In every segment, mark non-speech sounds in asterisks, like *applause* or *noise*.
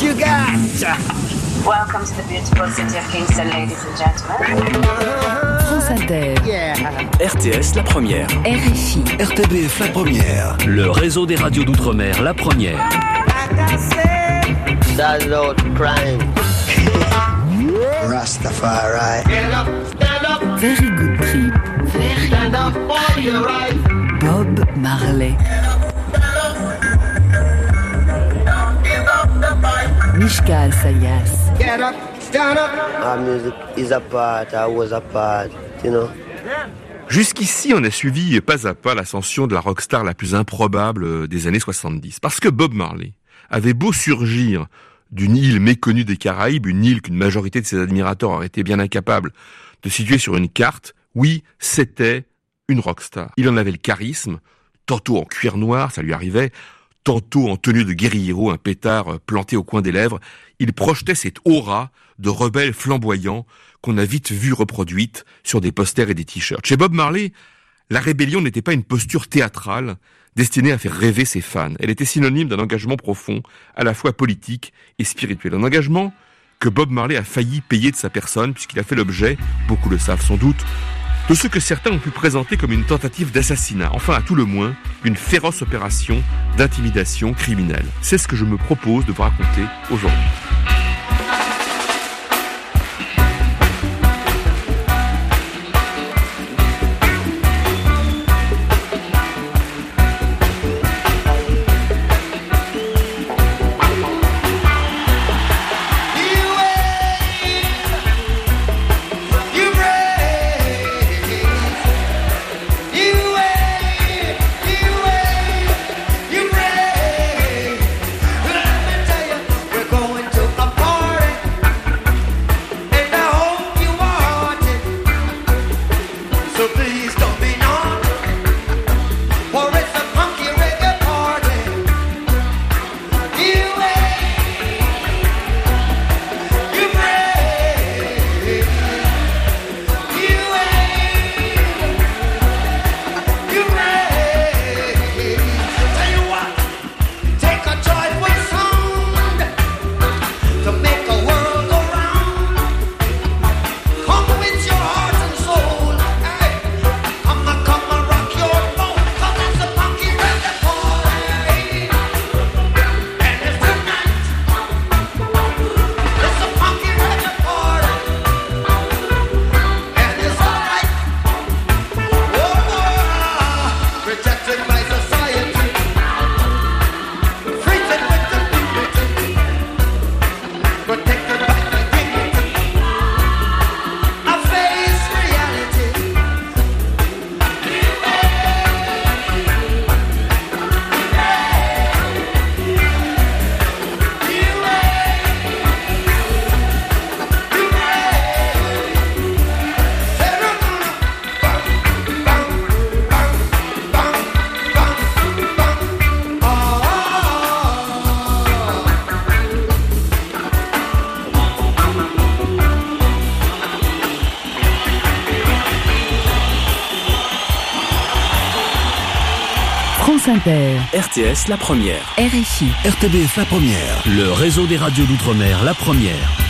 What you got? Welcome to the beautiful city of Kingston, ladies and gentlemen. France Inter, RTS La Première. RFI, RTBF la première. Le réseau des radios d'outre-mer La Première. That's not crime. Rastafari. Very Good Trip, Bob Marley. Mishka Sayas, Our music is a part, I was a part, you know. Jusqu'ici, on a suivi pas à pas l'ascension de la rockstar la plus improbable euh, des années 70. Parce que Bob Marley avait beau surgir d'une île méconnue des Caraïbes, une île qu'une majorité de ses admirateurs auraient été bien incapables de situer sur une carte, oui, c'était une rockstar. Il en avait le charisme, tantôt en cuir noir, ça lui arrivait, tantôt en tenue de guerriero, un pétard euh, planté au coin des lèvres. Il projetait cette aura de rebelle flamboyant qu'on a vite vu reproduite sur des posters et des t-shirts. Chez Bob Marley, la rébellion n'était pas une posture théâtrale destinée à faire rêver ses fans. Elle était synonyme d'un engagement profond, à la fois politique et spirituel. Un engagement que Bob Marley a failli payer de sa personne, puisqu'il a fait l'objet, beaucoup le savent sans doute, de ce que certains ont pu présenter comme une tentative d'assassinat, enfin à tout le moins, une féroce opération d'intimidation criminelle. C'est ce que je me propose de vous raconter aujourd'hui. RTS La Première. RFI, RTBF la première. Le réseau des radios d'outre-mer La Première.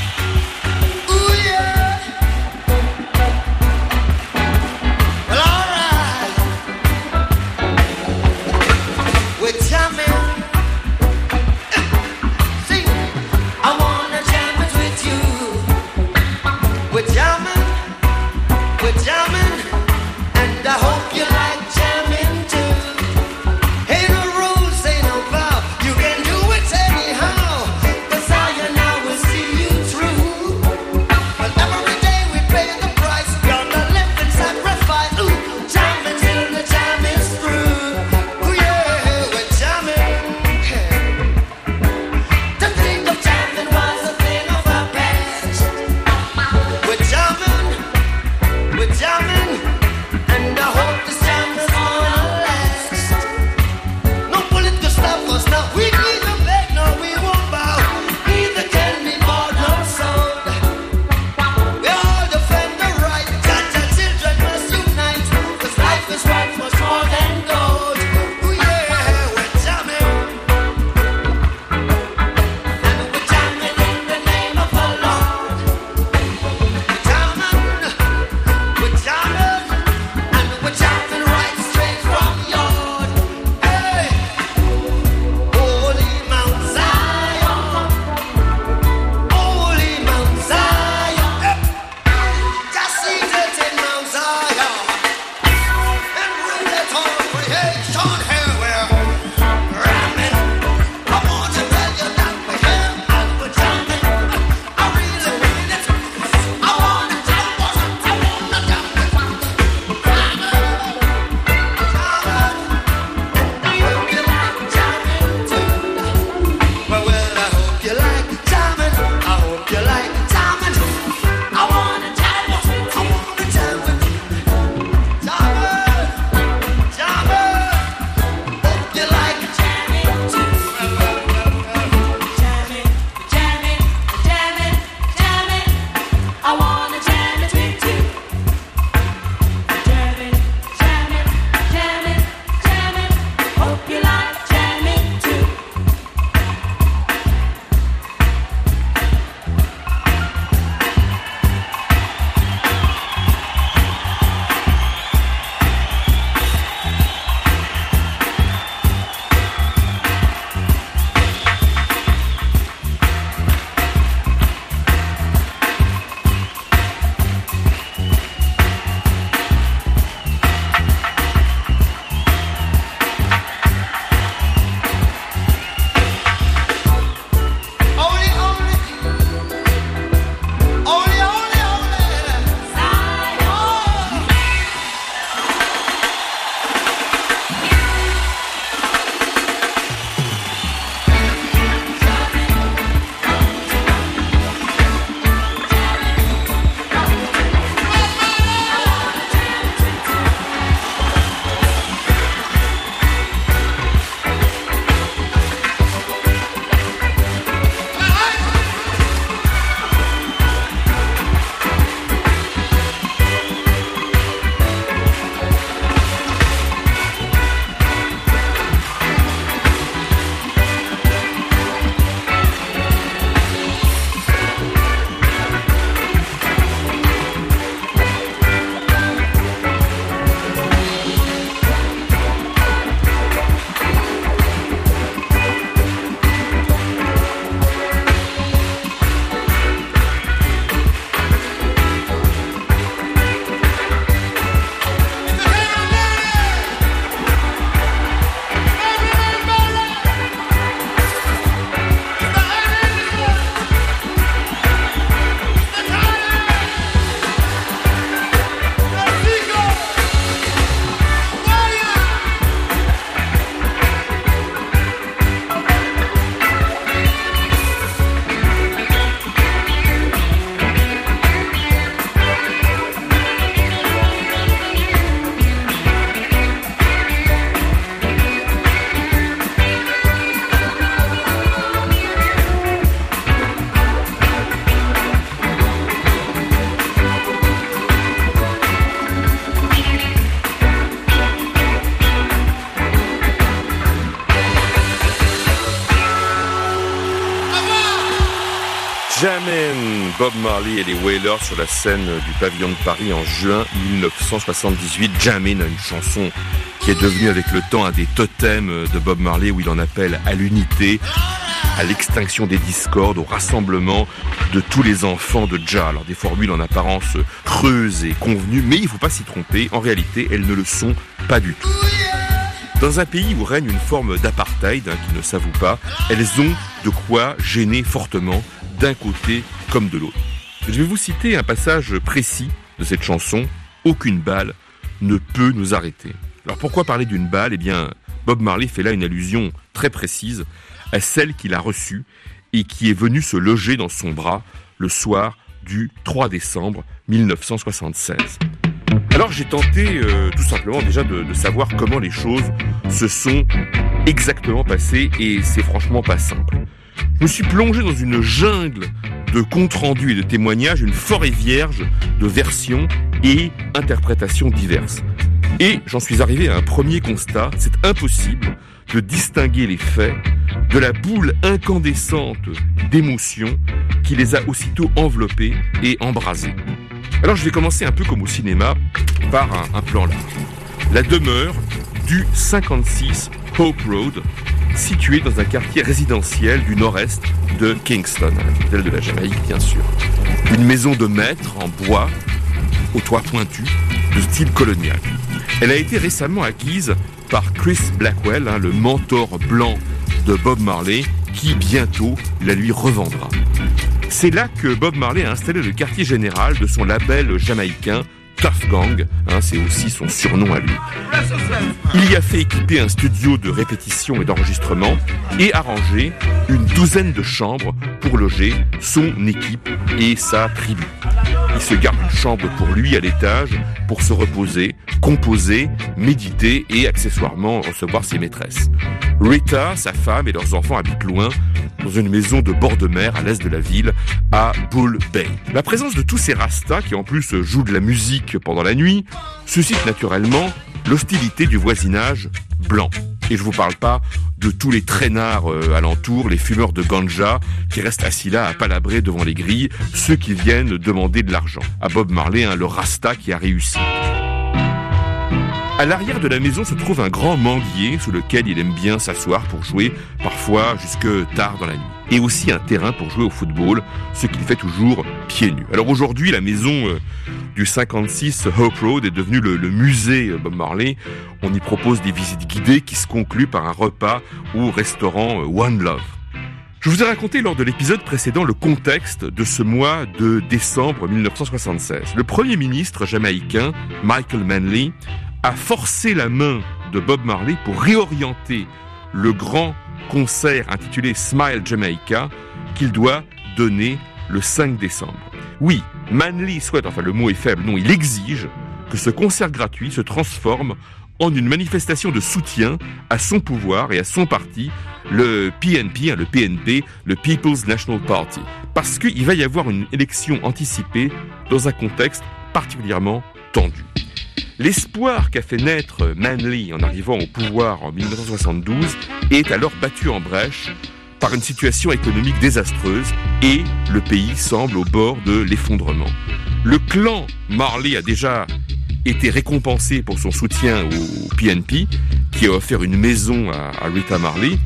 Bob Marley et les Wailers sur la scène du pavillon de Paris en juin 1978. Jammin, une chanson qui est devenue avec le temps un des totems de Bob Marley où il en appelle à l'unité, à l'extinction des discordes, au rassemblement de tous les enfants de Jah. Alors des formules en apparence creuses et convenues, mais il ne faut pas s'y tromper, en réalité elles ne le sont pas du tout. Dans un pays où règne une forme d'apartheid hein, qui ne s'avoue pas, elles ont de quoi gêner fortement d'un côté comme de l'autre. Je vais vous citer un passage précis de cette chanson. Aucune balle ne peut nous arrêter. Alors pourquoi parler d'une balle? Eh bien, Bob Marley fait là une allusion très précise à celle qu'il a reçue et qui est venue se loger dans son bras le soir du 3 décembre 1976. Alors j'ai tenté euh, tout simplement déjà de, de, savoir comment les choses se sont exactement passées et c'est franchement pas simple. Je me suis plongé dans une jungle de comptes rendus et de témoignages, une forêt vierge de versions et interprétations diverses. Et j'en suis arrivé à un premier constat, c'est impossible de distinguer les faits de la boule incandescente d'émotions qui les a aussitôt enveloppés et embrasés. Alors je vais commencer un peu comme au cinéma par un, un plan large. La demeure du 56 Hope Road, située dans un quartier résidentiel du nord-est de Kingston, la capitale de la Jamaïque bien sûr. Une maison de maître en bois, au toit pointu, de style colonial. Elle a été récemment acquise par Chris Blackwell, hein, le mentor blanc de Bob Marley, qui bientôt la lui revendra. C'est là que Bob Marley a installé le quartier général de son label jamaïcain Tough Gang, hein, c'est aussi son surnom à lui. Il y a fait équiper un studio de répétition et d'enregistrement et arrangé une douzaine de chambres pour loger son équipe et sa tribu. Il se garde une chambre pour lui à l'étage pour se reposer, composer, méditer et accessoirement recevoir ses maîtresses. Rita, sa femme et leurs enfants habitent loin, dans une maison de bord de mer à l'est de la ville, à Bull Bay. La présence de tous ces rastas, qui en plus jouent de la musique pendant la nuit, suscite naturellement l'hostilité du voisinage blanc. Et je vous parle pas de tous les traînards euh, alentours, les fumeurs de ganja qui restent assis là à palabrer devant les grilles, ceux qui viennent demander de l'argent. À Bob Marley, hein, le rasta qui a réussi. À l'arrière de la maison se trouve un grand manguier sous lequel il aime bien s'asseoir pour jouer, parfois jusque tard dans la nuit. Et aussi un terrain pour jouer au football, ce qu'il fait toujours pieds nus. Alors aujourd'hui, la maison euh, du 56 Hope Road est devenue le, le, musée euh, Bob Marley. On y propose des visites guidées qui se concluent par un repas au restaurant euh, One Love. Je vous ai raconté lors de l'épisode précédent le contexte de ce mois de décembre 1976. Le premier ministre jamaïcain, Michael Manley, a forcé la main de Bob Marley pour réorienter le grand concert intitulé Smile Jamaica qu'il doit donner le 5 décembre. Oui, Manley souhaite, enfin le mot est faible, non, il exige que ce concert gratuit se transforme en une manifestation de soutien à son pouvoir et à son parti, le PNP, le PNP, le People's National Party. Parce qu'il va y avoir une élection anticipée dans un contexte particulièrement tendu. L'espoir qu'a fait naître Manley en arrivant au pouvoir en 1972 est alors battu en brèche par une situation économique désastreuse et le pays semble au bord de l'effondrement. Le clan Marley a déjà été récompensé pour son soutien au PNP, qui a offert une maison à, Rita Marley.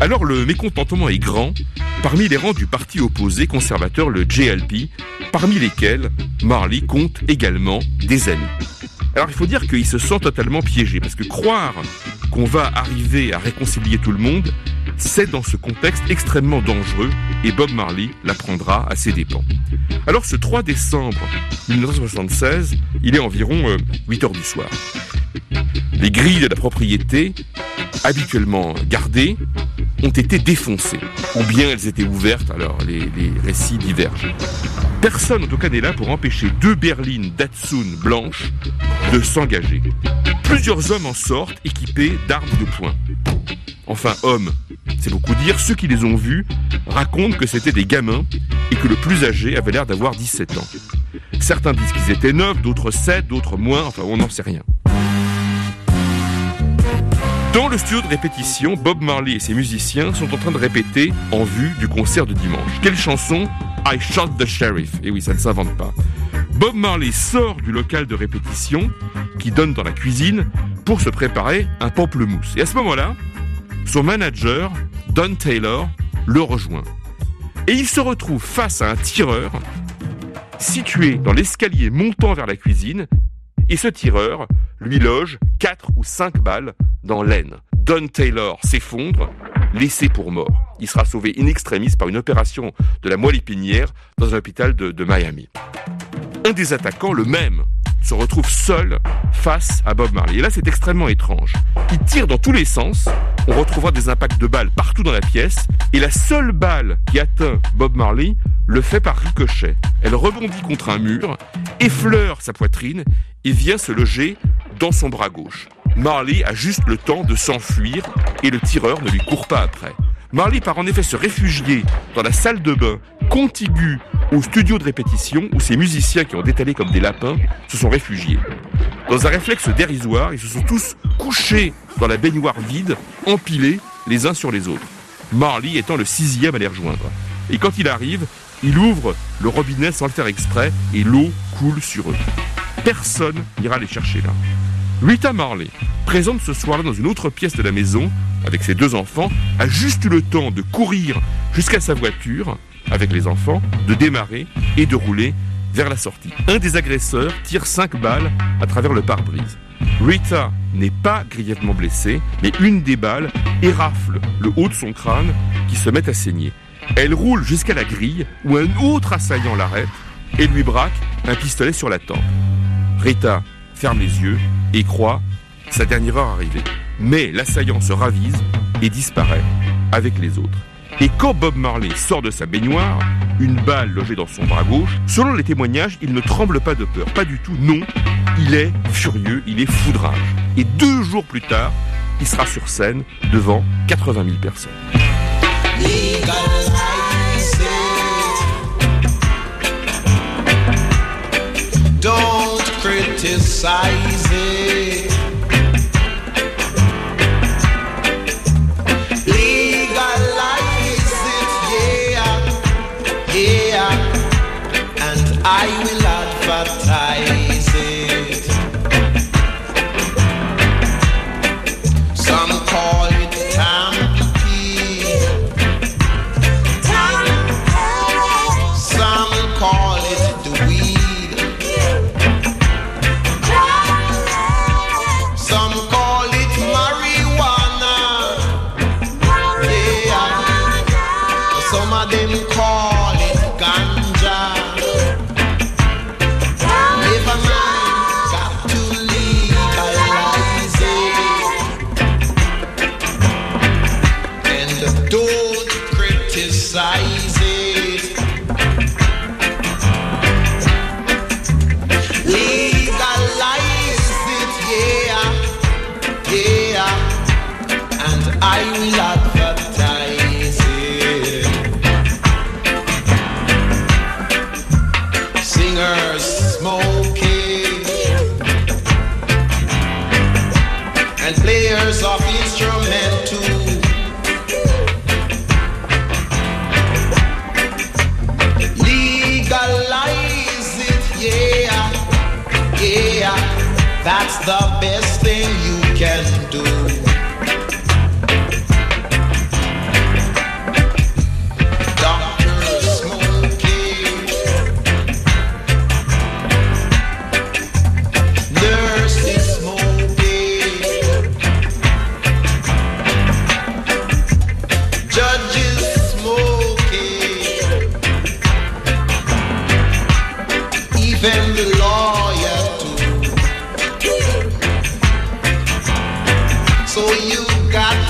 Alors le mécontentement est grand parmi les rangs du parti opposé conservateur, le JLP, parmi lesquels Marley compte également des amis. Alors il faut dire qu'il se sent totalement piégé, parce que croire qu'on va arriver à réconcilier tout le monde, c'est dans ce contexte extrêmement dangereux, et Bob Marley l'apprendra à ses dépens. Alors ce 3 décembre 1976, il est environ 8 heures du soir. Les grilles de la propriété, habituellement gardées, ont été défoncées, ou bien elles étaient ouvertes, alors les, les récits divergent. Personne en tout cas n'est là pour empêcher deux berlines Datsun blanches de s'engager. Plusieurs hommes en sortent équipés d'armes de poing. Enfin, hommes, c'est beaucoup dire, ceux qui les ont vus racontent que c'était des gamins et que le plus âgé avait l'air d'avoir 17 ans. Certains disent qu'ils étaient 9, d'autres 7, d'autres moins, enfin on n'en sait rien. Dans le studio de répétition, Bob Marley et ses musiciens sont en train de répéter en vue du concert de dimanche. Quelle chanson? I Shot the Sheriff. Et oui, ça ne s'invente pas. Bob Marley sort du local de répétition qui donne dans la cuisine pour se préparer un pamplemousse. Et à ce moment-là, son manager, Don Taylor, le rejoint. Et il se retrouve face à un tireur situé dans l'escalier montant vers la cuisine. Et ce tireur lui loge 4 ou 5 balles dans l'aine. Don Taylor s'effondre, laissé pour mort. Il sera sauvé in extremis par une opération de la moelle épinière dans un hôpital de, de Miami. Un des attaquants, le même, se retrouve seul face à Bob Marley. Et là, c'est extrêmement étrange. Il tire dans tous les sens. On retrouvera des impacts de balles partout dans la pièce. Et la seule balle qui atteint Bob Marley le fait par ricochet. Elle rebondit contre un mur, effleure sa poitrine et vient se loger dans son bras gauche. Marley a juste le temps de s'enfuir et le tireur ne lui court pas après. Marley part en effet se réfugier dans la salle de bain contiguë au studio de répétition où ces musiciens qui ont détalé comme des lapins se sont réfugiés. Dans un réflexe dérisoire, ils se sont tous couchés dans la baignoire vide, empilés les uns sur les autres. Marley étant le sixième à les rejoindre. Et quand il arrive, il ouvre le robinet sans le faire exprès et l'eau coule sur eux. Personne n'ira les chercher là. Rita Marley, présente ce soir-là dans une autre pièce de la maison, avec ses deux enfants, a juste eu le temps de courir jusqu'à sa voiture, avec les enfants, de démarrer et de rouler vers la sortie. Un des agresseurs tire cinq balles à travers le pare-brise. Rita n'est pas grièvement blessée, mais une des balles érafle le haut de son crâne qui se met à saigner. Elle roule jusqu'à la grille où un autre assaillant l'arrête et lui braque un pistolet sur la tempe. Rita ferme les yeux et croit sa dernière heure arrivée. Mais l'assaillant se ravise et disparaît avec les autres. Et quand Bob Marley sort de sa baignoire, une balle logée dans son bras gauche, selon les témoignages, il ne tremble pas de peur. Pas du tout, non. Il est furieux, il est foudrage. Et deux jours plus tard, il sera sur scène devant 80 000 personnes. Don't criticize it. I will So you got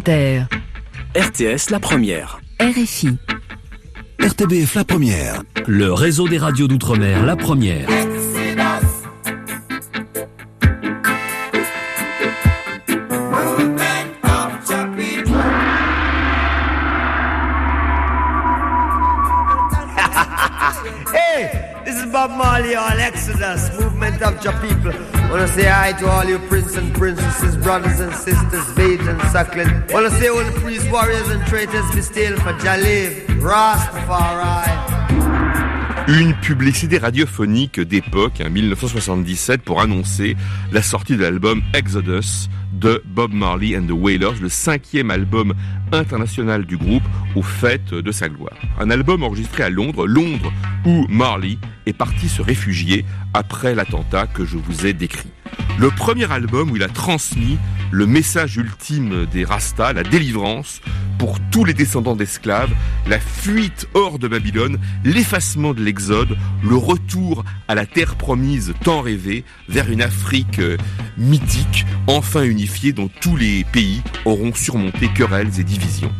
Inter. RTS La Première. RFI. RTBF La Première. Le réseau des radios d'outre-mer La Première. *laughs* Hey, this is Bob Marley on Exodus, movement of your people. Wanna say hi to all you princes and princesses, brothers and sisters, and Une publicité radiophonique d'époque, hein, 1977, pour annoncer la sortie de l'album Exodus de Bob Marley and the Wailers, le cinquième album international du groupe au fait de sa gloire. Un album enregistré à Londres, Londres où Marley est parti se réfugier après l'attentat que je vous ai décrit. Le premier album où il a transmis le message ultime des Rastas, la délivrance pour tous les descendants d'esclaves, la fuite hors de Babylone, l'effacement de l'exode, le retour à la terre promise tant rêvée vers une Afrique euh, mythique, enfin unifiée dont tous les pays auront surmonté querelles et divisions.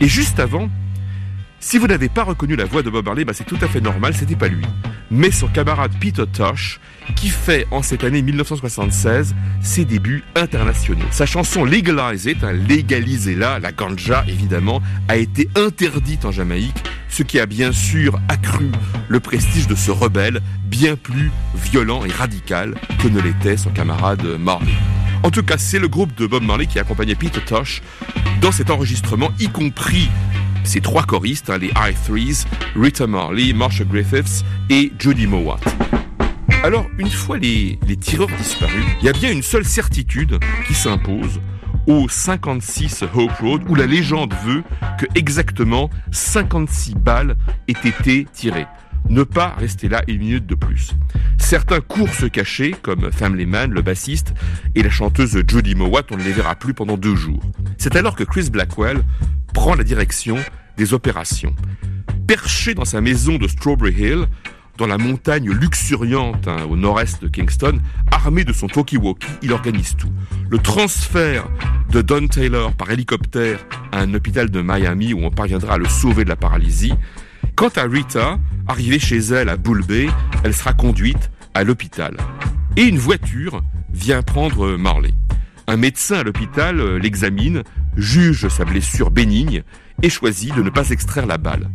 Et juste avant, si vous n'avez pas reconnu la voix de Bob Marley, bah c'est tout à fait normal, c'était pas lui. Mais son camarade Peter Tosh, qui fait en cette année 1976 ses débuts internationaux. Sa chanson Legalize It, hein, légalisez-la, la ganja évidemment, a été interdite en Jamaïque, ce qui a bien sûr accru le prestige de ce rebelle, bien plus violent et radical que ne l'était son camarade Marley. En tout cas, c'est le groupe de Bob Marley qui accompagnait Peter Tosh dans cet enregistrement, y compris ces trois choristes, hein, les I-Threes, Rita Marley, Marsha Griffiths et Judy Mowat. Alors, une fois les, les tireurs disparus, il y a bien une seule certitude qui s'impose au 56 Hope Road, où la légende veut que exactement 56 balles aient été tirées. Ne pas rester là une minute de plus. Certains courent se cacher, comme Family Man, le bassiste, et la chanteuse Jodie Mowat, on ne les verra plus pendant deux jours. C'est alors que Chris Blackwell prend la direction des opérations. Perché dans sa maison de Strawberry Hill, dans la montagne luxuriante hein, au nord-est de Kingston, armé de son talkie-walkie, il organise tout. Le transfert de Don Taylor par hélicoptère à un hôpital de Miami où on parviendra à le sauver de la paralysie. Quant à Rita, arrivée chez elle à Bull Bay, elle sera conduite à l'hôpital. Et une voiture vient prendre Marley. Un médecin à l'hôpital euh, l'examine, juge sa blessure bénigne et choisit de ne pas extraire la balle.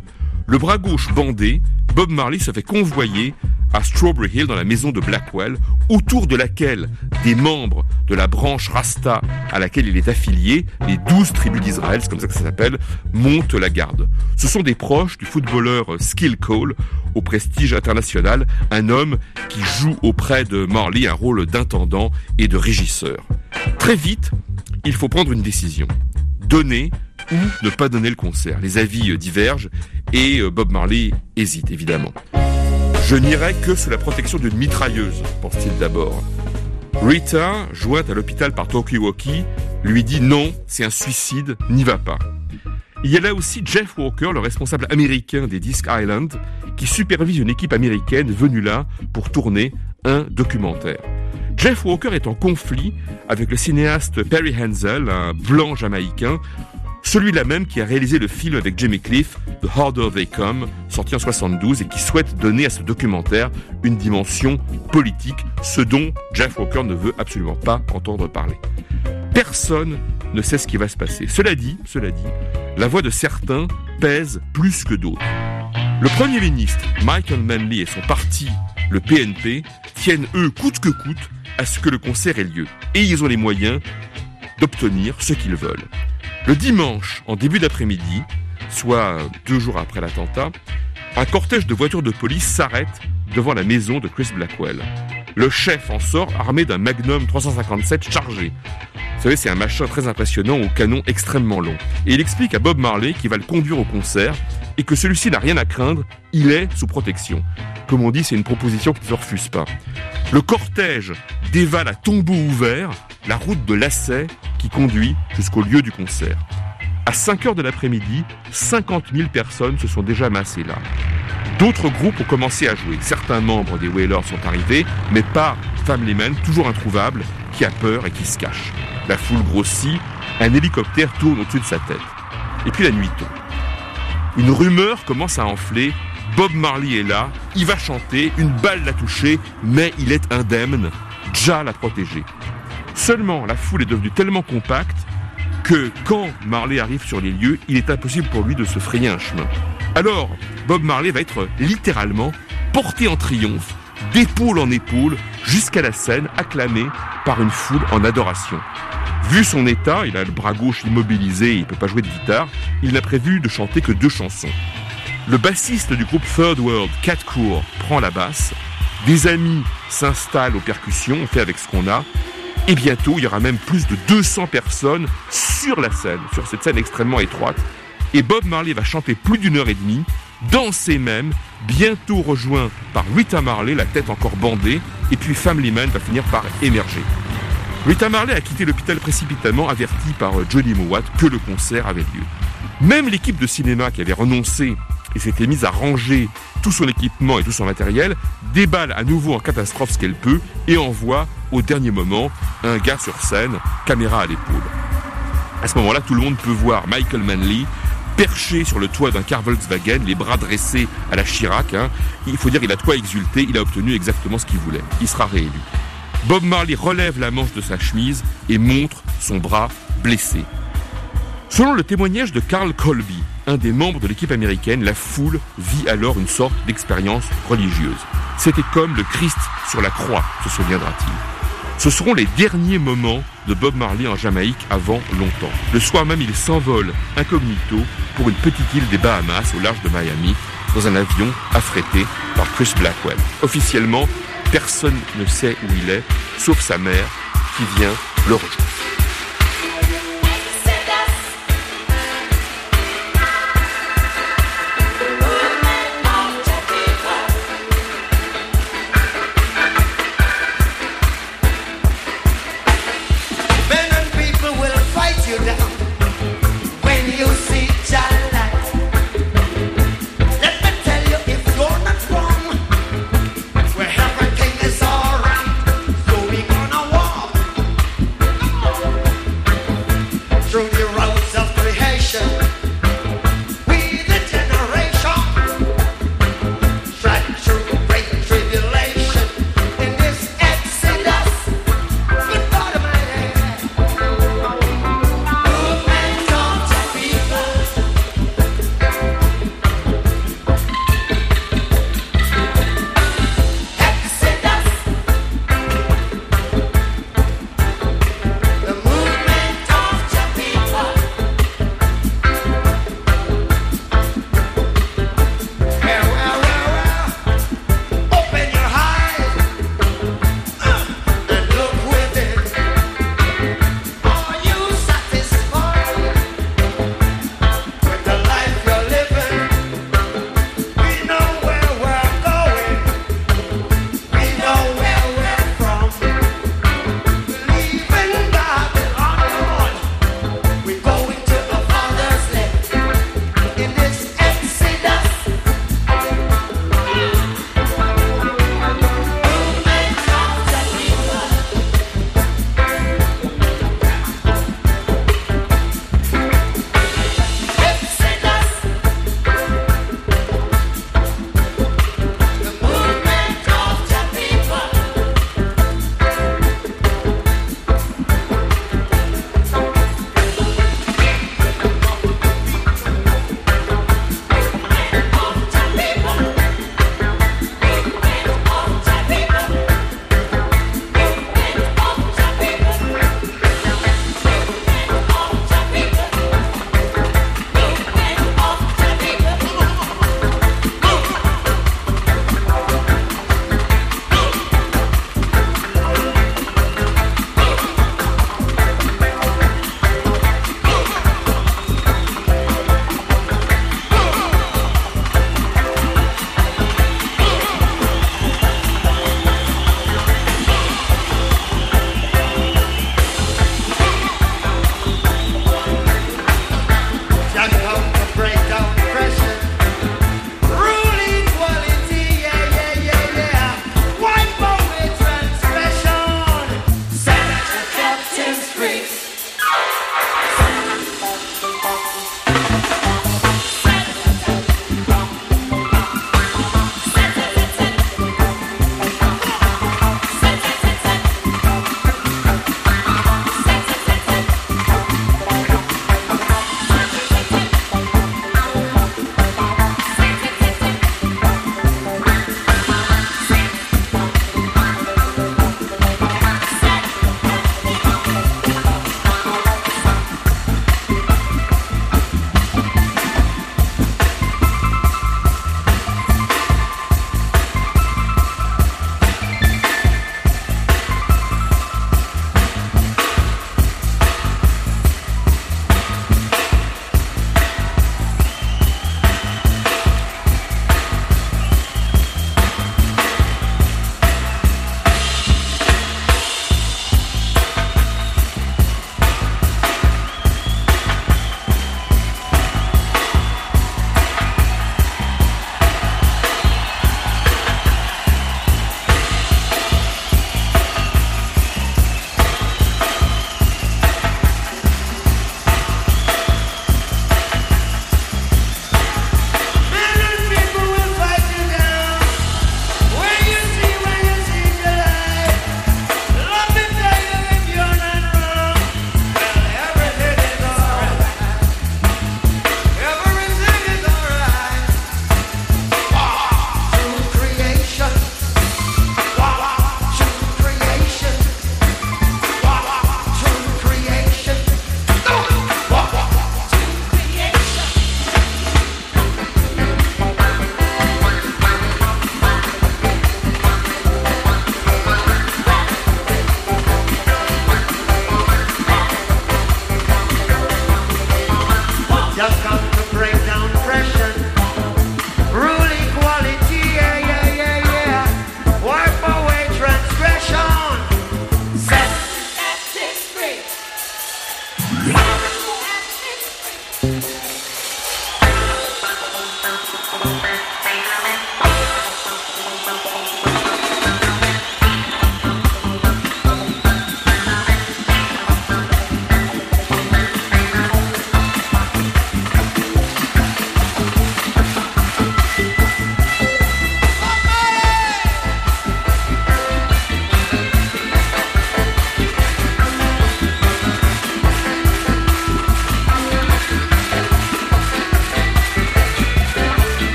Le bras gauche bandé, Bob Marley se fait convoyer à Strawberry Hill dans la maison de Blackwell, autour de laquelle des membres de la branche Rasta à laquelle il est affilié, les douze tribus d'Israël, c'est comme ça que ça s'appelle, montent la garde. Ce sont des proches du footballeur Skill Cole, au prestige international, un homme qui joue auprès de Marley un rôle d'intendant et de régisseur. Très vite, il faut prendre une décision. Donner ou ne pas donner le concert. Les avis euh, divergent et euh, Bob Marley hésite évidemment. Je n'irai que sous la protection d'une mitrailleuse, pense-t-il d'abord. Rita, jointe à l'hôpital par Talkie-Walkie, lui dit non, c'est un suicide, n'y va pas. Il y a là aussi Jeff Walker, le responsable américain des Disc Island, qui supervise une équipe américaine venue là pour tourner un documentaire. Jeff Walker est en conflit avec le cinéaste Perry Hensel, un blanc jamaïcain, celui-là même qui a réalisé le film avec Jamie Cliff, The Harder They Come, sorti en 72 et qui souhaite donner à ce documentaire une dimension politique, ce dont Jeff Walker ne veut absolument pas entendre parler. Personne ne sait ce qui va se passer. Cela dit, cela dit, la voix de certains pèse plus que d'autres. Le Premier ministre, Michael Manley et son parti, le PNP, tiennent eux coûte que coûte à ce que le concert ait lieu. Et ils ont les moyens d'obtenir ce qu'ils veulent. Le dimanche, en début d'après-midi, soit deux jours après l'attentat, un cortège de voitures de police s'arrête devant la maison de Chris Blackwell. Le chef en sort armé d'un Magnum 357 chargé. Vous savez, c'est un machin très impressionnant au canon extrêmement long. Et il explique à Bob Marley qu'il va le conduire au concert et que celui-ci n'a rien à craindre, il est sous protection. Comme on dit, c'est une proposition qui ne se refuse pas. Le cortège dévale à tombeau ouvert la route de Lassay qui conduit jusqu'au lieu du concert. À 5 heures de l'après-midi, 50 000 personnes se sont déjà massées là. D'autres groupes ont commencé à jouer. Certains membres des Whalers sont arrivés, mais pas Family Man, toujours introuvable, qui a peur et qui se cache. La foule grossit, un hélicoptère tourne au-dessus de sa tête. Et puis la nuit tombe. Une rumeur commence à enfler. Bob Marley est là, il va chanter, une balle l'a touché, mais il est indemne. Ja l'a protégé. Seulement, la foule est devenue tellement compacte que quand Marley arrive sur les lieux, il est impossible pour lui de se frayer un chemin. Alors, Bob Marley va être littéralement porté en triomphe, d'épaule en épaule, jusqu'à la scène, acclamé par une foule en adoration. Vu son état, il a le bras gauche immobilisé, il peut pas jouer de guitare, il n'a prévu de chanter que deux chansons. Le bassiste du groupe Third World, Cat Court, prend la basse, des amis s'installent aux percussions, on fait avec ce qu'on a, et bientôt il y aura même plus de 200 personnes sur la scène, sur cette scène extrêmement étroite. Et Bob Marley va chanter plus d'une heure et demie, danser même, bientôt rejoint par Rita Marley, la tête encore bandée, et puis Family Man va finir par émerger. Rita Marley a quitté l'hôpital précipitamment, averti par euh, Johnny Mowat que le concert avait lieu. Même l'équipe de cinéma qui avait renoncé et s'était mise à ranger tout son équipement et tout son matériel, déballe à nouveau en catastrophe ce qu'elle peut et envoie au dernier moment un gars sur scène, caméra à l'épaule. À ce moment-là, tout le monde peut voir Michael Manley perché sur le toit d'un car Volkswagen, les bras dressés à la Chirac. hein. Il faut dire qu'il a de quoi exulter, il a obtenu exactement ce qu'il voulait. Il sera réélu. Bob Marley relève la manche de sa chemise et montre son bras blessé. Selon le témoignage de Carl Colby, un des membres de l'équipe américaine, la foule vit alors une sorte d'expérience religieuse. C'était comme le Christ sur la croix, se souviendra-t-il. Ce seront les derniers moments de Bob Marley en Jamaïque avant longtemps. Le soir même, il s'envole incognito pour une petite île des Bahamas au large de Miami dans un avion affrété par Chris Blackwell. Officiellement, personne ne sait où il est, sauf sa mère qui vient le rejoindre.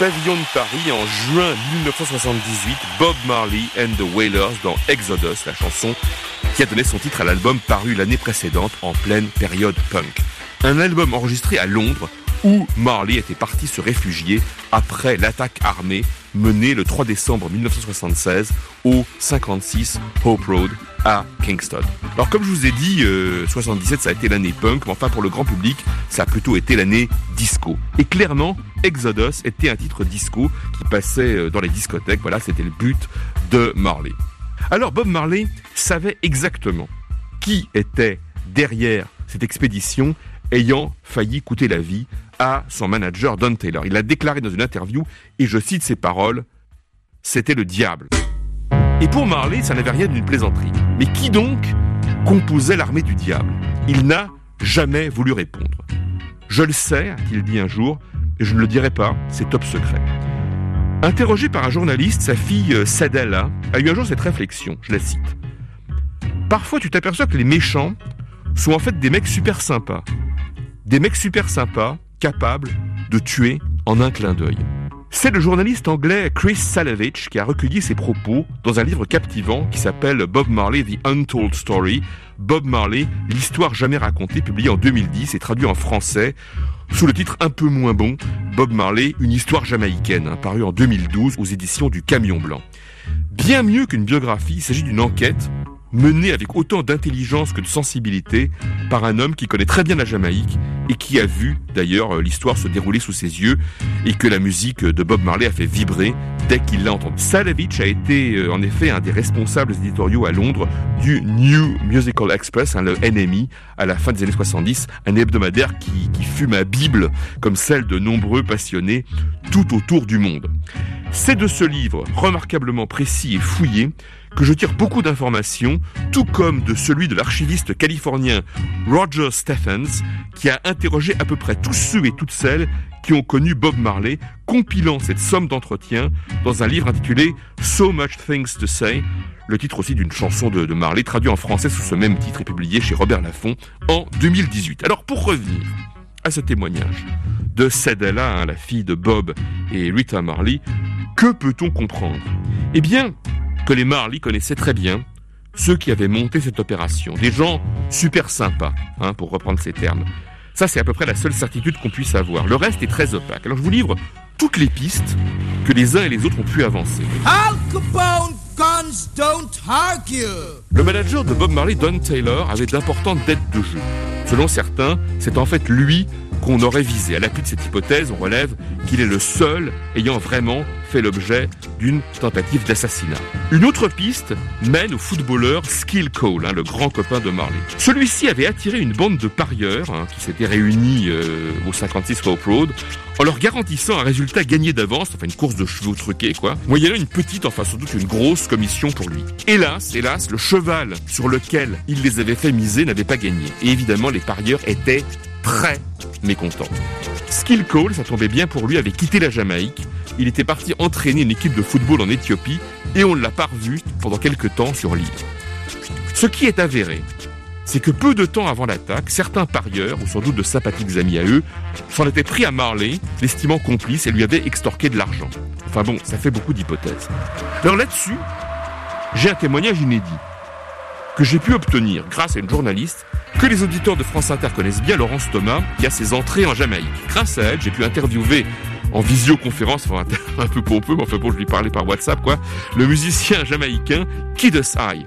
Pavillon de Paris en juin 1978, Bob Marley and the Wailers dans Exodus, la chanson qui a donné son titre à l'album paru l'année précédente en pleine période punk. Un album enregistré à Londres où Marley était parti se réfugier après l'attaque armée menée le 3 décembre 1976 au 56 Hope Road à Kingston. Alors comme je vous ai dit, 77 euh, ça a été l'année punk, mais enfin pour le grand public, ça a plutôt été l'année disco. Et clairement, Exodus était un titre disco qui passait euh, dans les discothèques, voilà, c'était le but de Marley. Alors Bob Marley savait exactement qui était derrière cette expédition ayant failli coûter la vie à son manager Don Taylor. Il a déclaré dans une interview, et je cite ses paroles, c'était le diable. Et pour Marley, ça n'avait rien d'une plaisanterie. Mais qui donc composait l'armée du diable? Il n'a jamais voulu répondre. Je le sais, a-t-il dit un jour, et je ne le dirai pas, c'est top secret. Interrogé par un journaliste, sa fille euh, Sadella a eu un jour cette réflexion, je la cite. Parfois tu t'aperçois que les méchants sont en fait des mecs super sympas. Des mecs super sympas, capables de tuer en un clin d'œil. C'est le journaliste anglais Chris Salovich qui a recueilli ses propos dans un livre captivant qui s'appelle Bob Marley The Untold Story. Bob Marley, l'histoire jamais racontée, publié en 2010 et traduit en français sous le titre un peu moins bon, Bob Marley, une histoire jamaïcaine, hein, paru en 2012 aux éditions du Camion Blanc. Bien mieux qu'une biographie, il s'agit d'une enquête menée avec autant d'intelligence que de sensibilité par un homme qui connaît très bien la Jamaïque et qui a vu d'ailleurs euh, l'histoire se dérouler sous ses yeux et que la musique de Bob Marley a fait vibrer dès qu'il l'a entendu. Salavich a été euh, en effet un des responsables éditoriaux à Londres du New Musical Express, hein, le NME, à la fin des années 70, un hebdomadaire qui, qui fut ma Bible comme celle de nombreux passionnés tout autour du monde. C'est de ce livre remarquablement précis et fouillé que je tire beaucoup d'informations, tout comme de celui de l'archiviste californien Roger Stephens, qui a interrogé à peu près tous ceux et toutes celles qui ont connu Bob Marley, compilant cette somme d'entretiens dans un livre intitulé So Much Things to Say, le titre aussi d'une chanson de, Marley traduit en français sous ce même titre et publié chez Robert Laffont en 2018. Alors pour revenir à ce témoignage de Cedella, hein, la fille de Bob et Rita Marley, que peut-on comprendre? Eh bien, que les Marley connaissaient très bien ceux qui avaient monté cette opération. Des gens super sympas, hein, pour reprendre ces termes. Ça, c'est à peu près la seule certitude qu'on puisse avoir. Le reste est très opaque. Alors je vous livre toutes les pistes que les uns et les autres ont pu avancer. Al Capone guns don't argue. Le manager de Bob Marley, Don Taylor, avait d'importantes dettes de jeu. Selon certains, c'est en fait lui qu'on aurait visé. À l'appui de cette hypothèse, on relève qu'il est le seul ayant vraiment fait l'objet d'une tentative d'assassinat. Une autre piste mène au footballeur Skill Cole, hein, le grand copain de Marley. Celui-ci avait attiré une bande de parieurs hein, qui s'étaient réunis euh, au 56 Hope Road en leur garantissant un résultat gagné d'avance, enfin une course de chevaux truquée quoi, moyennant une petite, enfin sans doute une grosse commission pour lui. Hélas, hélas, le cheval sur lequel il les avait fait miser n'avait pas gagné. Et évidemment, les parieurs étaient très mécontents. Skill Cole, ça tombait bien pour lui, avait quitté la Jamaïque. Il était parti entraîner une équipe de football en Éthiopie et on ne l'a pas revu pendant quelques temps sur l'île. Ce qui est avéré, c'est que peu de temps avant l'attaque, certains parieurs, ou sans doute de sympathiques amis à eux, s'en étaient pris à Marley, l'estimant complice, et lui avaient extorqué de l'argent. Enfin bon, ça fait beaucoup d'hypothèses. Alors là-dessus, j'ai un témoignage inédit que j'ai pu obtenir grâce à une journaliste que les auditeurs de France Inter connaissent bien, Laurence Thomas, qui a ses entrées en Jamaïque. Grâce à elle, j'ai pu interviewer en visioconférence, enfin *laughs* un peu pompeux, mais enfin bon, je lui parlais par WhatsApp, quoi, le musicien jamaïcain Kidus Eye.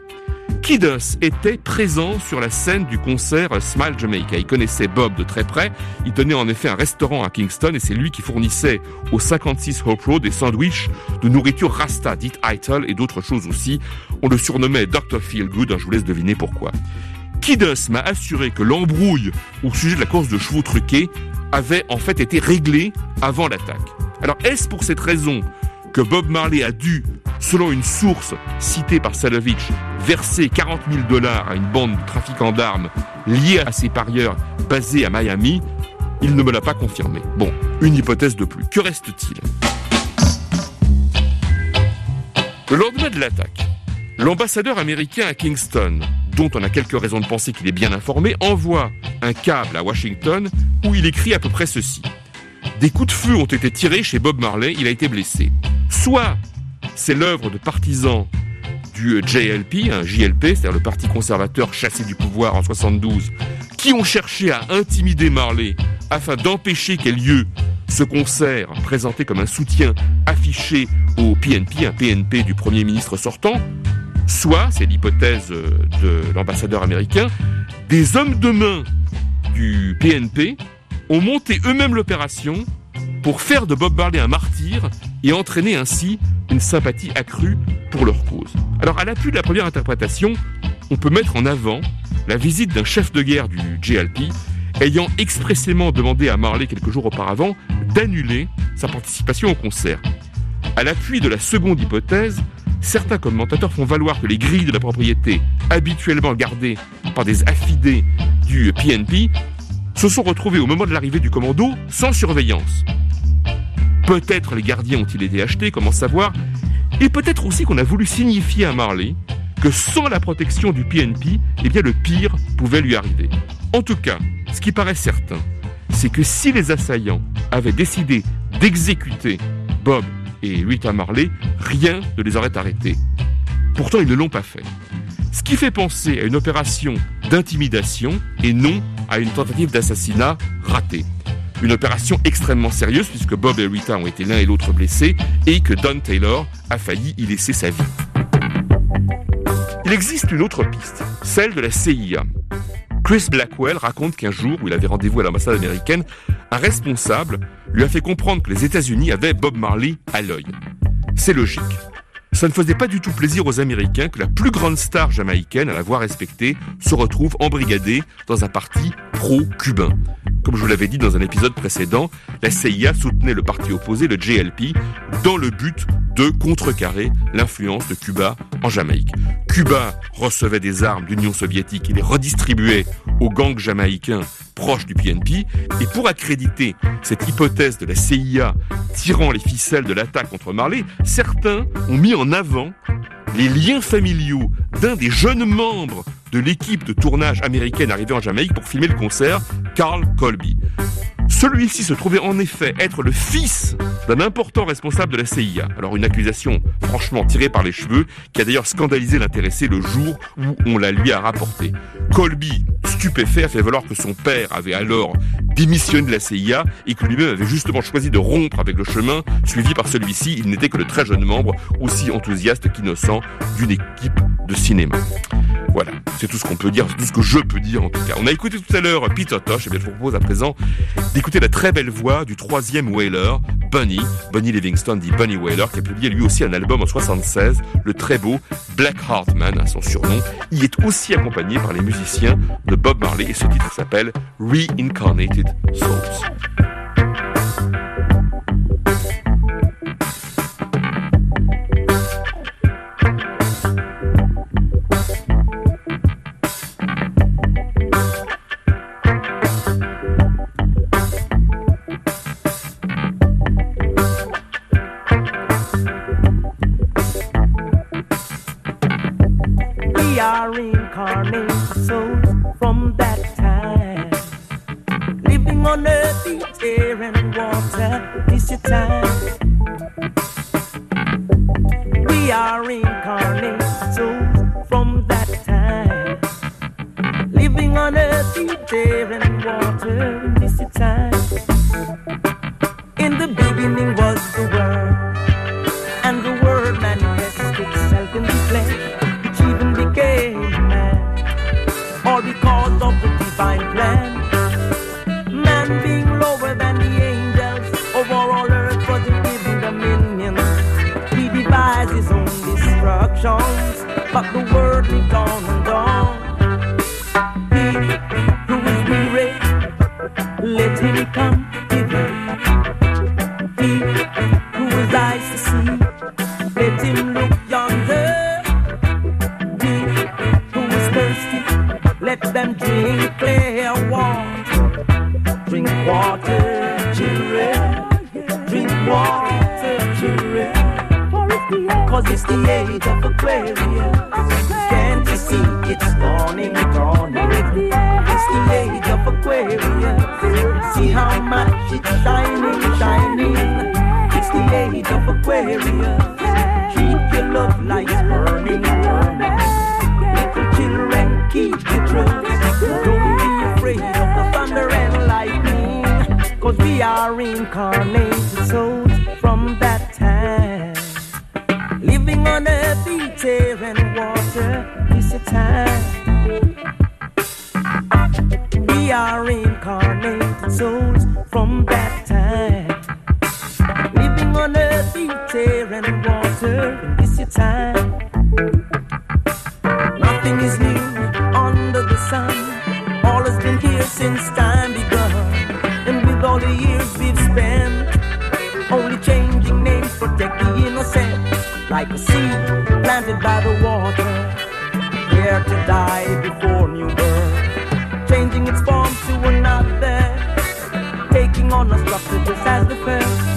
Kidus était présent sur la scène du concert Smile Jamaica. Il connaissait Bob de très près. Il tenait en effet un restaurant à Kingston et c'est lui qui fournissait au 56 Hope Road des sandwichs de nourriture Rasta, dite Ital et d'autres choses aussi. On le surnommait Dr. Feelgood, hein, je vous laisse deviner pourquoi. Kidus m'a assuré que l'embrouille au sujet de la course de chevaux truqués avait en fait été réglée avant l'attaque. Alors est-ce pour cette raison que Bob Marley a dû, selon une source citée par Salovich, verser 40 000 dollars à une bande de trafiquants d'armes liée à ces parieurs basés à Miami, il ne me l'a pas confirmé. Bon, une hypothèse de plus. Que reste-t-il? Le lendemain de l'attaque, l'ambassadeur américain à Kingston, dont on a quelques raisons de penser qu'il est bien informé, envoie un câble à Washington où il écrit à peu près ceci. Des coups de feu ont été tirés chez Bob Marley, il a été blessé. Soit c'est l'œuvre de partisans du JLP, un JLP, c'est-à-dire le parti conservateur chassé du pouvoir en 72, qui ont cherché à intimider Marley afin d'empêcher qu'ait lieu ce concert présenté comme un soutien affiché au PNP, un PNP du Premier ministre sortant, soit, c'est l'hypothèse de l'ambassadeur américain, des hommes de main du PNP ont monté eux-mêmes l'opération pour faire de Bob Marley un martyr et entraîner ainsi une sympathie accrue pour leur cause. Alors à l'appui de la première interprétation, on peut mettre en avant la visite d'un chef de guerre du JLP ayant expressément demandé à Marley quelques jours auparavant d'annuler sa participation au concert. À l'appui de la seconde hypothèse, certains commentateurs font valoir que les grilles de la propriété, habituellement gardées par des affidés du PNP, se sont retrouvées au moment de l'arrivée du commando sans surveillance. Peut-être les gardiens ont-ils été achetés, comment savoir? Et peut-être aussi qu'on a voulu signifier à Marley que sans la protection du PNP, eh bien le pire pouvait lui arriver. En tout cas, ce qui paraît certain, c'est que si les assaillants avaient décidé d'exécuter Bob et Rita Marley, rien ne les aurait arrêtés. Pourtant, ils ne l'ont pas fait. Ce qui fait penser à une opération d'intimidation et non à une tentative d'assassinat ratée. Une opération extrêmement sérieuse puisque Bob et Rita ont été l'un et l'autre blessés et que Don Taylor a failli y laisser sa vie. Il existe une autre piste, celle de la CIA. Chris Blackwell raconte qu'un jour où il avait rendez-vous à l'ambassade américaine, un responsable lui a fait comprendre que les États-Unis avaient Bob Marley à l'œil. C'est logique. Ça ne faisait pas du tout plaisir aux Américains que la plus grande star jamaïcaine à la voix respectée se retrouve embrigadée dans un parti pro-cubain. Comme je vous l'avais dit dans un épisode précédent, la CIA soutenait le parti opposé, le JLP, dans le but de contrecarrer l'influence de Cuba en Jamaïque. Cuba recevait des armes d'Union soviétique et les redistribuait aux gangs jamaïcains proches du PNP. Et pour accréditer cette hypothèse de la CIA tirant les ficelles de l'attaque contre Marley, certains ont mis en avant les liens familiaux d'un des jeunes membres de l'équipe de tournage américaine arrivée en Jamaïque pour filmer le concert, Carl Colby. Celui-ci se trouvait en effet être le fils d'un important responsable de la CIA. Alors une accusation franchement tirée par les cheveux qui a d'ailleurs scandalisé l'intéressé le jour où on la lui a rapportée. Colby, stupéfait, a fait valoir que son père avait alors démissionné de la CIA et que lui-même avait justement choisi de rompre avec le chemin suivi par celui-ci. Il n'était que le très jeune membre, aussi enthousiaste qu'innocent, d'une équipe de cinéma. Voilà, c'est tout ce qu'on peut dire, tout ce que je peux dire en tout cas. On a écouté tout à l'heure Peter Tosh, et bien je vous propose à présent d'écouter la très belle voix du troisième Whaler, Bunny, Bunny Livingston dit Bunny Whaler, qui a publié lui aussi un album en 76, le très beau Black Heart Man, à son surnom. Il est aussi accompagné par les musiciens de Bob Marley et ce titre s'appelle Reincarnated Souls. Dice It's shining, shining. It's the age of Aquarius. Keep your love lights burning. Little children, keep your trust. Don't be afraid of the thunder and lightning. Cause we are incarnated souls from that time. Living on earth, eat air and water. It's a time. We are incarnated souls from that time. Living on earth, eat air and water, and your time. Nothing is new under the sun. All has been here since time begun. And with all the years we've spent, only changing names protect the innocent. Like a seed planted by the water, here to die before new birth. just as the first.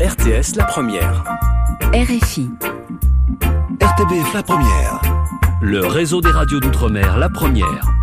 RTS La Première. RFI. RTBF La Première. Le réseau des radios d'outre-mer La Première.